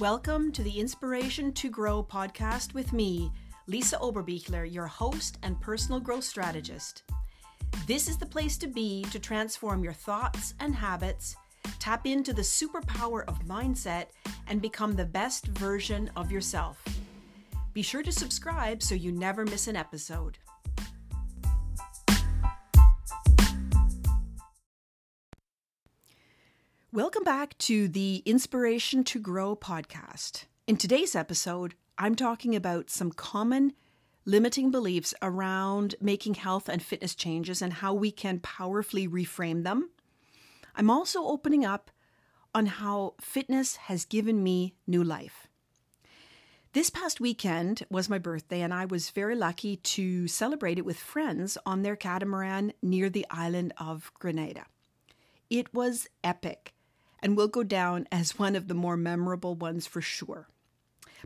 Welcome to the Inspiration to Grow podcast with me, Lisa Oberbichler, your host and personal growth strategist. This is the place to be to transform your thoughts and habits, tap into the superpower of mindset, and become the best version of yourself. Be sure to subscribe so you never miss an episode. Welcome back to the Inspiration to Grow podcast. In today's episode, I'm talking about some common limiting beliefs around making health and fitness changes and how we can powerfully reframe them. I'm also opening up on how fitness has given me new life. This past weekend was my birthday, and I was very lucky to celebrate it with friends on their catamaran near the island of Grenada. It was epic and will go down as one of the more memorable ones for sure.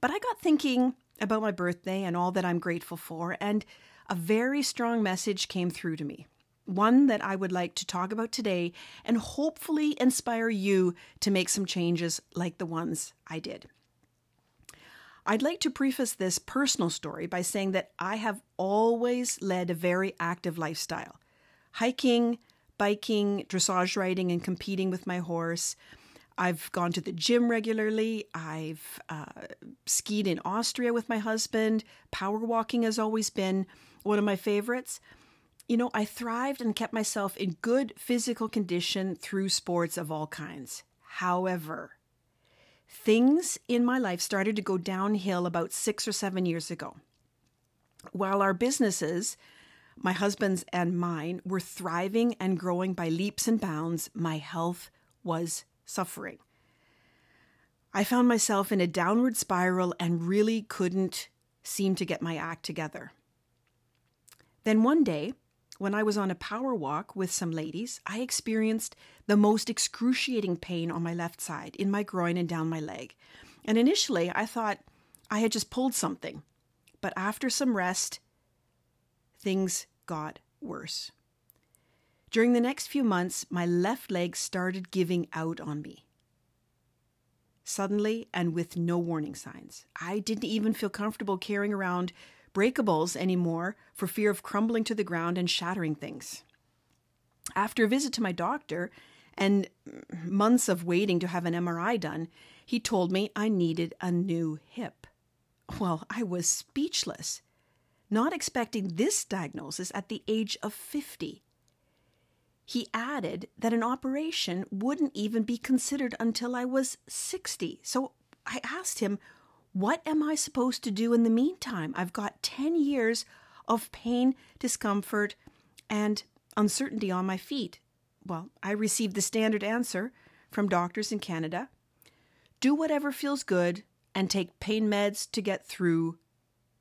But I got thinking about my birthday and all that I'm grateful for, and a very strong message came through to me. One that I would like to talk about today and hopefully inspire you to make some changes like the ones I did. I'd like to preface this personal story by saying that I have always led a very active lifestyle. Hiking, biking, dressage riding, and competing with my horse. I've gone to the gym regularly. I've uh, skied in Austria with my husband. Power walking has always been one of my favorites. You know, I thrived and kept myself in good physical condition through sports of all kinds. However, things in my life started to go downhill about six or seven years ago. While our businesses my husband's and mine were thriving and growing by leaps and bounds, my health was suffering. I found myself in a downward spiral and really couldn't seem to get my act together. Then one day, when I was on a power walk with some ladies, I experienced the most excruciating pain on my left side, in my groin and down my leg. And initially, I thought I had just pulled something. But after some rest things got worse. During the next few months, my left leg started giving out on me. Suddenly, and with no warning signs, I didn't even feel comfortable carrying around breakables anymore for fear of crumbling to the ground and shattering things. After a visit to my doctor and months of waiting to have an MRI done, he told me I needed a new hip. Well, I was speechless not expecting this diagnosis at the age of 50. He added that an operation wouldn't even be considered until I was 60. So I asked him, What am I supposed to do in the meantime? I've got 10 years of pain, discomfort, and uncertainty on my feet. Well, I received the standard answer from doctors in Canada do whatever feels good and take pain meds to get through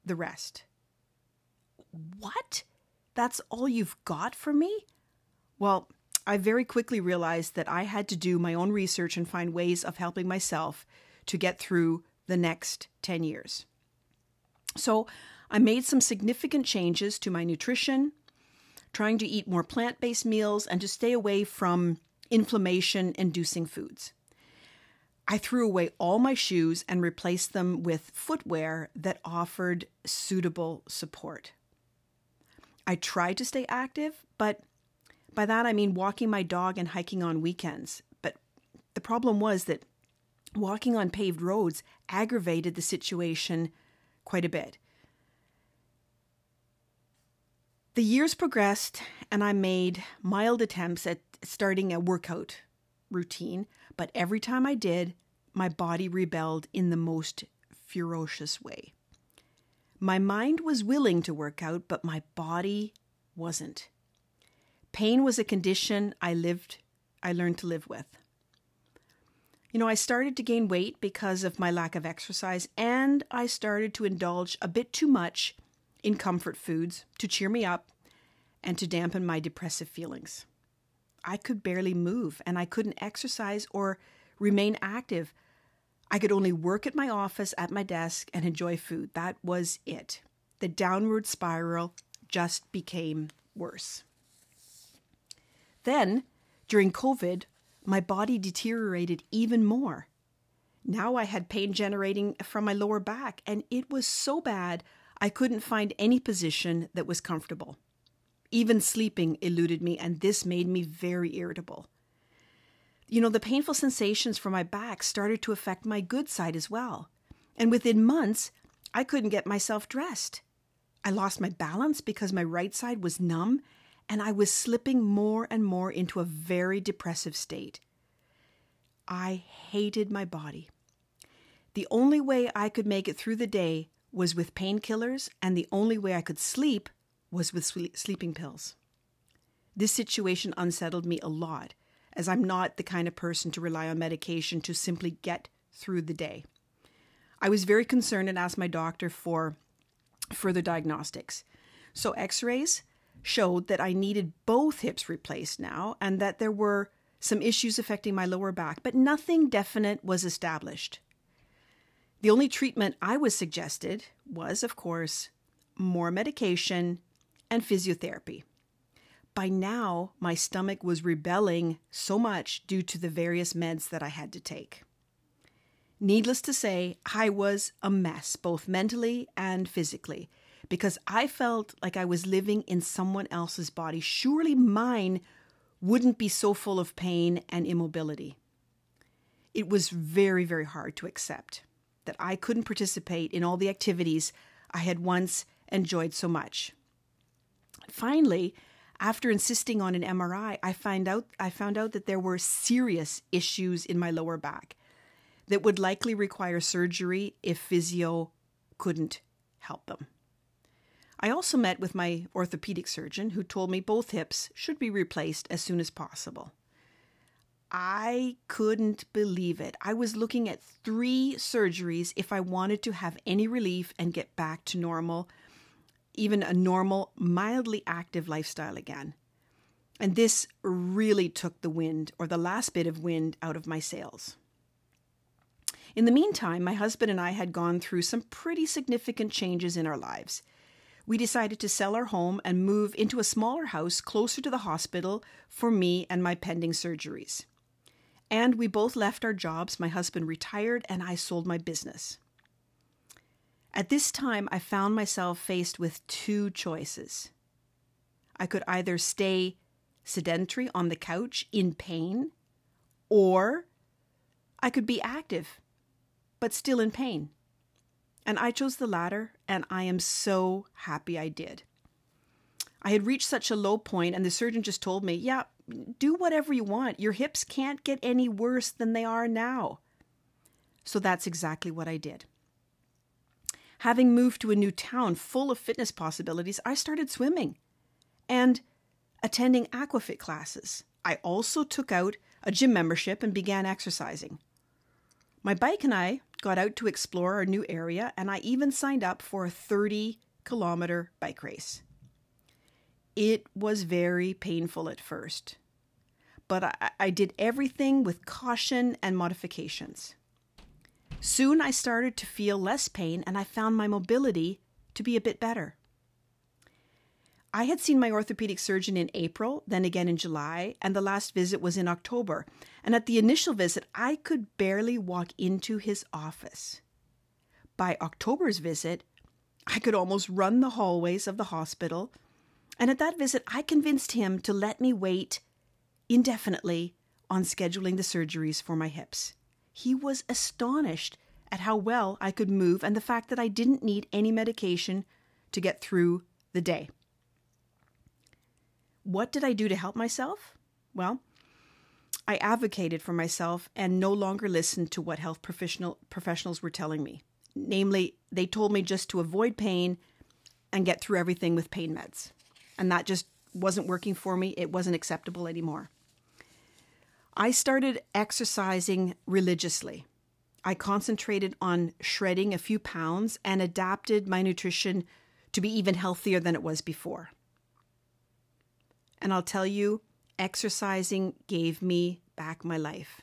the rest. What? That's all you've got for me? Well, I very quickly realized that I had to do my own research and find ways of helping myself to get through the next 10 years. So I made some significant changes to my nutrition, trying to eat more plant based meals and to stay away from inflammation inducing foods. I threw away all my shoes and replaced them with footwear that offered suitable support. I tried to stay active, but by that I mean walking my dog and hiking on weekends. But the problem was that walking on paved roads aggravated the situation quite a bit. The years progressed, and I made mild attempts at starting a workout routine, but every time I did, my body rebelled in the most ferocious way. My mind was willing to work out, but my body wasn't. Pain was a condition I lived, I learned to live with. You know, I started to gain weight because of my lack of exercise, and I started to indulge a bit too much in comfort foods to cheer me up and to dampen my depressive feelings. I could barely move, and I couldn't exercise or remain active I could only work at my office at my desk and enjoy food. That was it. The downward spiral just became worse. Then, during COVID, my body deteriorated even more. Now I had pain generating from my lower back, and it was so bad I couldn't find any position that was comfortable. Even sleeping eluded me, and this made me very irritable. You know, the painful sensations from my back started to affect my good side as well. And within months, I couldn't get myself dressed. I lost my balance because my right side was numb, and I was slipping more and more into a very depressive state. I hated my body. The only way I could make it through the day was with painkillers, and the only way I could sleep was with sleeping pills. This situation unsettled me a lot, as I'm not the kind of person to rely on medication to simply get through the day. I was very concerned and asked my doctor for further diagnostics. So, x rays showed that I needed both hips replaced now and that there were some issues affecting my lower back, but nothing definite was established. The only treatment I was suggested was, of course, more medication and physiotherapy. By now, my stomach was rebelling so much due to the various meds that I had to take. Needless to say, I was a mess, both mentally and physically, because I felt like I was living in someone else's body. Surely mine wouldn't be so full of pain and immobility. It was very, very hard to accept that I couldn't participate in all the activities I had once enjoyed so much. Finally, after insisting on an MRI, I find out I found out that there were serious issues in my lower back that would likely require surgery if physio couldn't help them. I also met with my orthopedic surgeon who told me both hips should be replaced as soon as possible. I couldn't believe it. I was looking at three surgeries if I wanted to have any relief and get back to normal, even a normal, mildly active lifestyle again. And this really took the wind, or the last bit of wind, out of my sails. In the meantime, my husband and I had gone through some pretty significant changes in our lives. We decided to sell our home and move into a smaller house closer to the hospital for me and my pending surgeries. And we both left our jobs. My husband retired, and I sold my business. At this time, I found myself faced with two choices. I could either stay sedentary on the couch in pain, or I could be active but still in pain. And I chose the latter, and I am so happy I did. I had reached such a low point, and the surgeon just told me, Yeah, do whatever you want. Your hips can't get any worse than they are now. So that's exactly what I did. Having moved to a new town full of fitness possibilities, I started swimming and attending aquafit classes. I also took out a gym membership and began exercising. My bike and I got out to explore our new area, and I even signed up for a 30 kilometer bike race. It was very painful at first, but I, I, did everything with caution and modifications. Soon I started to feel less pain, and I found my mobility to be a bit better. I had seen my orthopedic surgeon in April, then again in July, and the last visit was in October. And at the initial visit, I could barely walk into his office. By October's visit, I could almost run the hallways of the hospital. And at that visit, I convinced him to let me wait indefinitely on scheduling the surgeries for my hips. He was astonished at how well I could move and the fact that I didn't need any medication to get through the day. What did I do to help myself? Well, I advocated for myself and no longer listened to what health professional, professionals were telling me. Namely, they told me just to avoid pain and get through everything with pain meds. And that just wasn't working for me. It wasn't acceptable anymore. I started exercising religiously. I concentrated on shredding a few pounds and adapted my nutrition to be even healthier than it was before. And I'll tell you, exercising gave me back my life.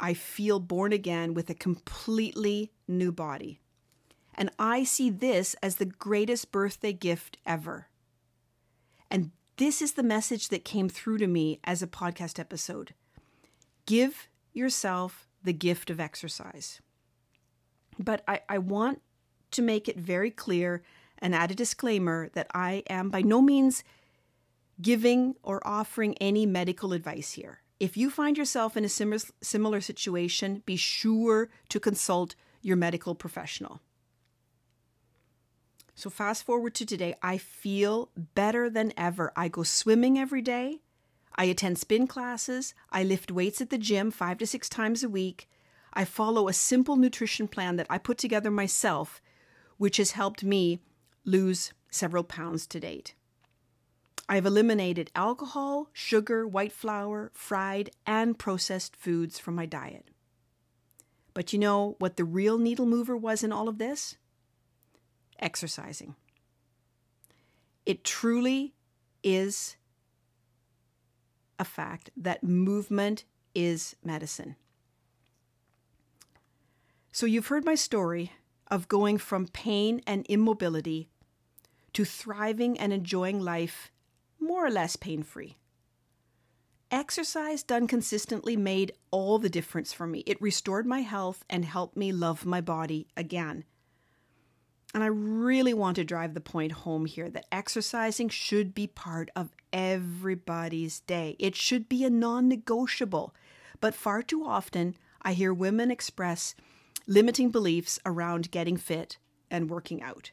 I feel born again with a completely new body. And I see this as the greatest birthday gift ever. And this is the message that came through to me as a podcast episode. Give yourself the gift of exercise. But I, I want to make it very clear and add a disclaimer that I am by no means giving or offering any medical advice here. If you find yourself in a similar, similar situation, be sure to consult your medical professional. So, fast forward to today, I feel better than ever. I go swimming every day. I attend spin classes. I lift weights at the gym five to six times a week. I follow a simple nutrition plan that I put together myself, which has helped me lose several pounds to date. I've eliminated alcohol, sugar, white flour, fried, and processed foods from my diet. But you know what the real needle mover was in all of this? Exercising. It truly is a fact that movement is medicine. So, you've heard my story of going from pain and immobility to thriving and enjoying life more or less pain free. Exercise done consistently made all the difference for me. It restored my health and helped me love my body again. And I really want to drive the point home here that exercising should be part of everybody's day. It should be a non negotiable. But far too often, I hear women express limiting beliefs around getting fit and working out.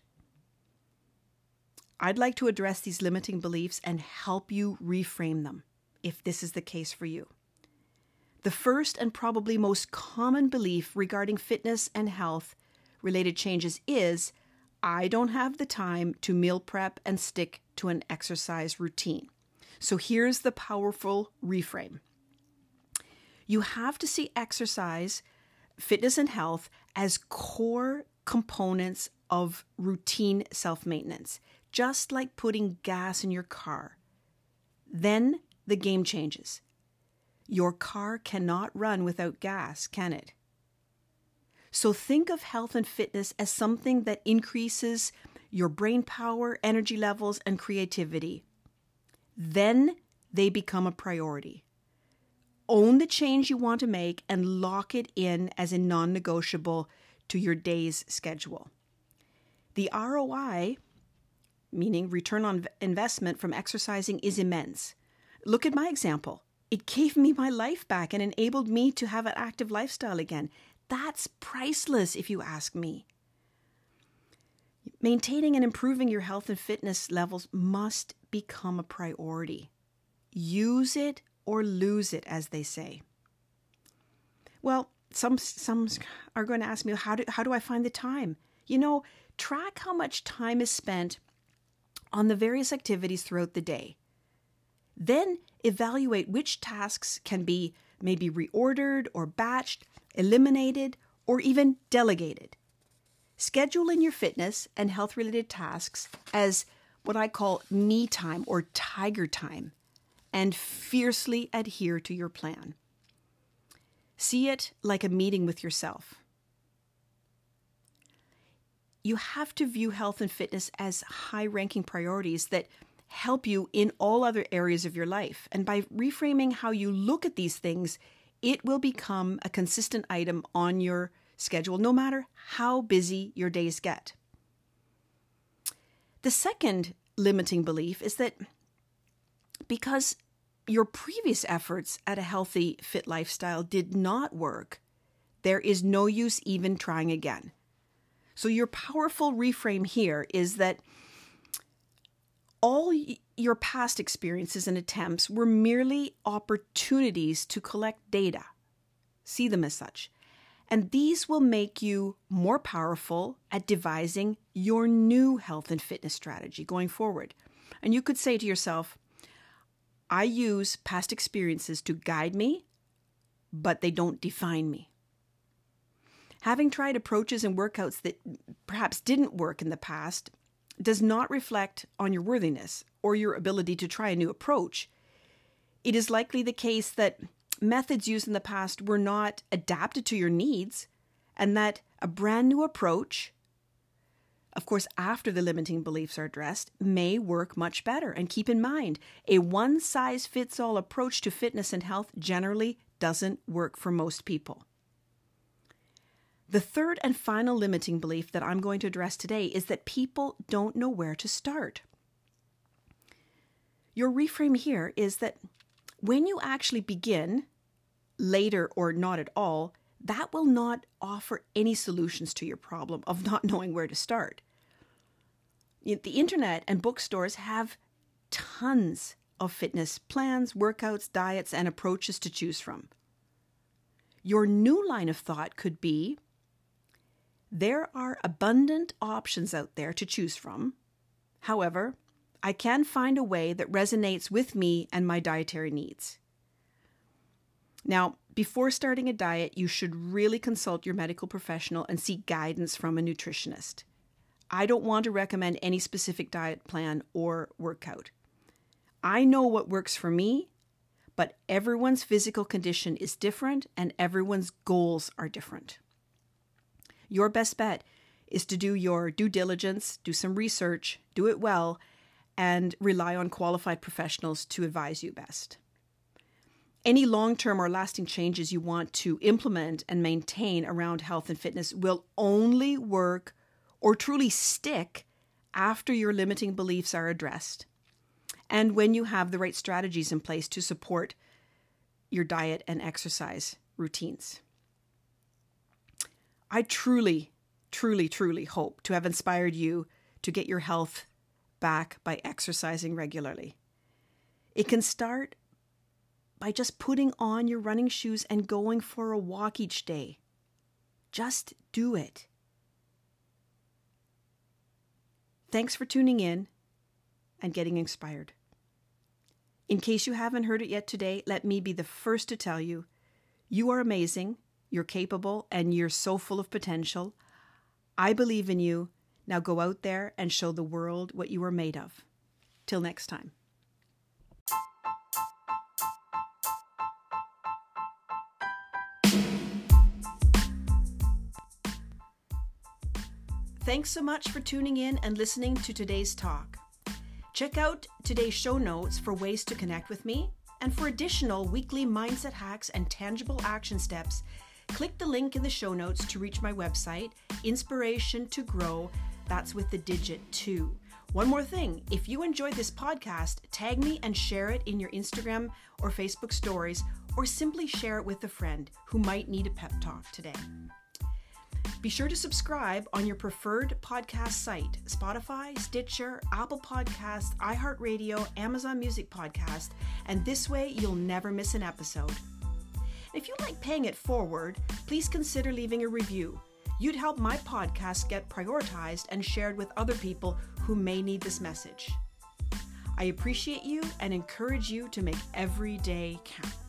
I'd like to address these limiting beliefs and help you reframe them if this is the case for you. The first and probably most common belief regarding fitness and health related changes is I don't have the time to meal prep and stick to an exercise routine. So here's the powerful reframe you have to see exercise, fitness, and health as core components of routine self maintenance just like putting gas in your car. Then the game changes. Your car cannot run without gas, can it? So think of health and fitness as something that increases your brain power, energy levels, and creativity. Then they become a priority. Own the change you want to make and lock it in as a non negotiable to your day's schedule. The ROI meaning return on investment from exercising, is immense. Look at my example. It gave me my life back and enabled me to have an active lifestyle again. That's priceless, if you ask me. Maintaining and improving your health and fitness levels must become a priority. Use it or lose it, as they say. Well, some some are going to ask me how do how do I find the time? You know, track how much time is spent on the various activities throughout the day. Then evaluate which tasks can be maybe reordered or batched, eliminated, or even delegated. Schedule in your fitness and health related tasks as what I call me time or tiger time and fiercely adhere to your plan. See it like a meeting with yourself you have to view health and fitness as high ranking priorities that help you in all other areas of your life. And by reframing how you look at these things, it will become a consistent item on your schedule, no matter how busy your days get. The second limiting belief is that because your previous efforts at a healthy, fit lifestyle did not work, there is no use even trying again. So, your powerful reframe here is that all your past experiences and attempts were merely opportunities to collect data. See them as such. And these will make you more powerful at devising your new health and fitness strategy going forward. And you could say to yourself, I use past experiences to guide me, but they don't define me. Having tried approaches and workouts that perhaps didn't work in the past does not reflect on your worthiness or your ability to try a new approach. It is likely the case that methods used in the past were not adapted to your needs and that a brand new approach, of course, after the limiting beliefs are addressed, may work much better. And keep in mind, a one size fits all approach to fitness and health generally doesn't work for most people. The third and final limiting belief that I'm going to address today is that people don't know where to start. Your reframe here is that when you actually begin, later or not at all, that will not offer any solutions to your problem of not knowing where to start. The internet and bookstores have tons of fitness plans, workouts, diets, and approaches to choose from. Your new line of thought could be there are abundant options out there to choose from. However, I can find a way that resonates with me and my dietary needs. Now, before starting a diet, you should really consult your medical professional and seek guidance from a nutritionist. I don't want to recommend any specific diet plan or workout. I know what works for me, but everyone's physical condition is different and everyone's goals are different. Your best bet is to do your due diligence, do some research, do it well, and rely on qualified professionals to advise you best. Any long term or lasting changes you want to implement and maintain around health and fitness will only work or truly stick after your limiting beliefs are addressed and when you have the right strategies in place to support your diet and exercise routines. I truly, truly, truly hope to have inspired you to get your health back by exercising regularly. It can start by just putting on your running shoes and going for a walk each day. Just do it. Thanks for tuning in and getting inspired. In case you haven't heard it yet today, let me be the first to tell you you are amazing, you're capable, and you're so full of potential. I believe in you. Now go out there and show the world what you are made of. Till next time. Thanks so much for tuning in and listening to today's talk. Check out today's show notes for ways to connect with me, and for additional weekly mindset hacks and tangible action steps, click the link in the show notes to reach my website, Inspiration to Grow. That's with the digit 2. One more thing if you enjoyed this podcast, tag me and share it in your Instagram or Facebook stories, or simply share it with a friend who might need a pep talk today. Be sure to subscribe on your preferred podcast site Spotify, Stitcher, Apple Podcasts, iHeartRadio, Amazon Music Podcast, and this way you'll never miss an episode. If you like paying it forward, please consider leaving a review. You'd help my podcast get prioritized and shared with other people who may need this message. I appreciate you and encourage you to make every day count.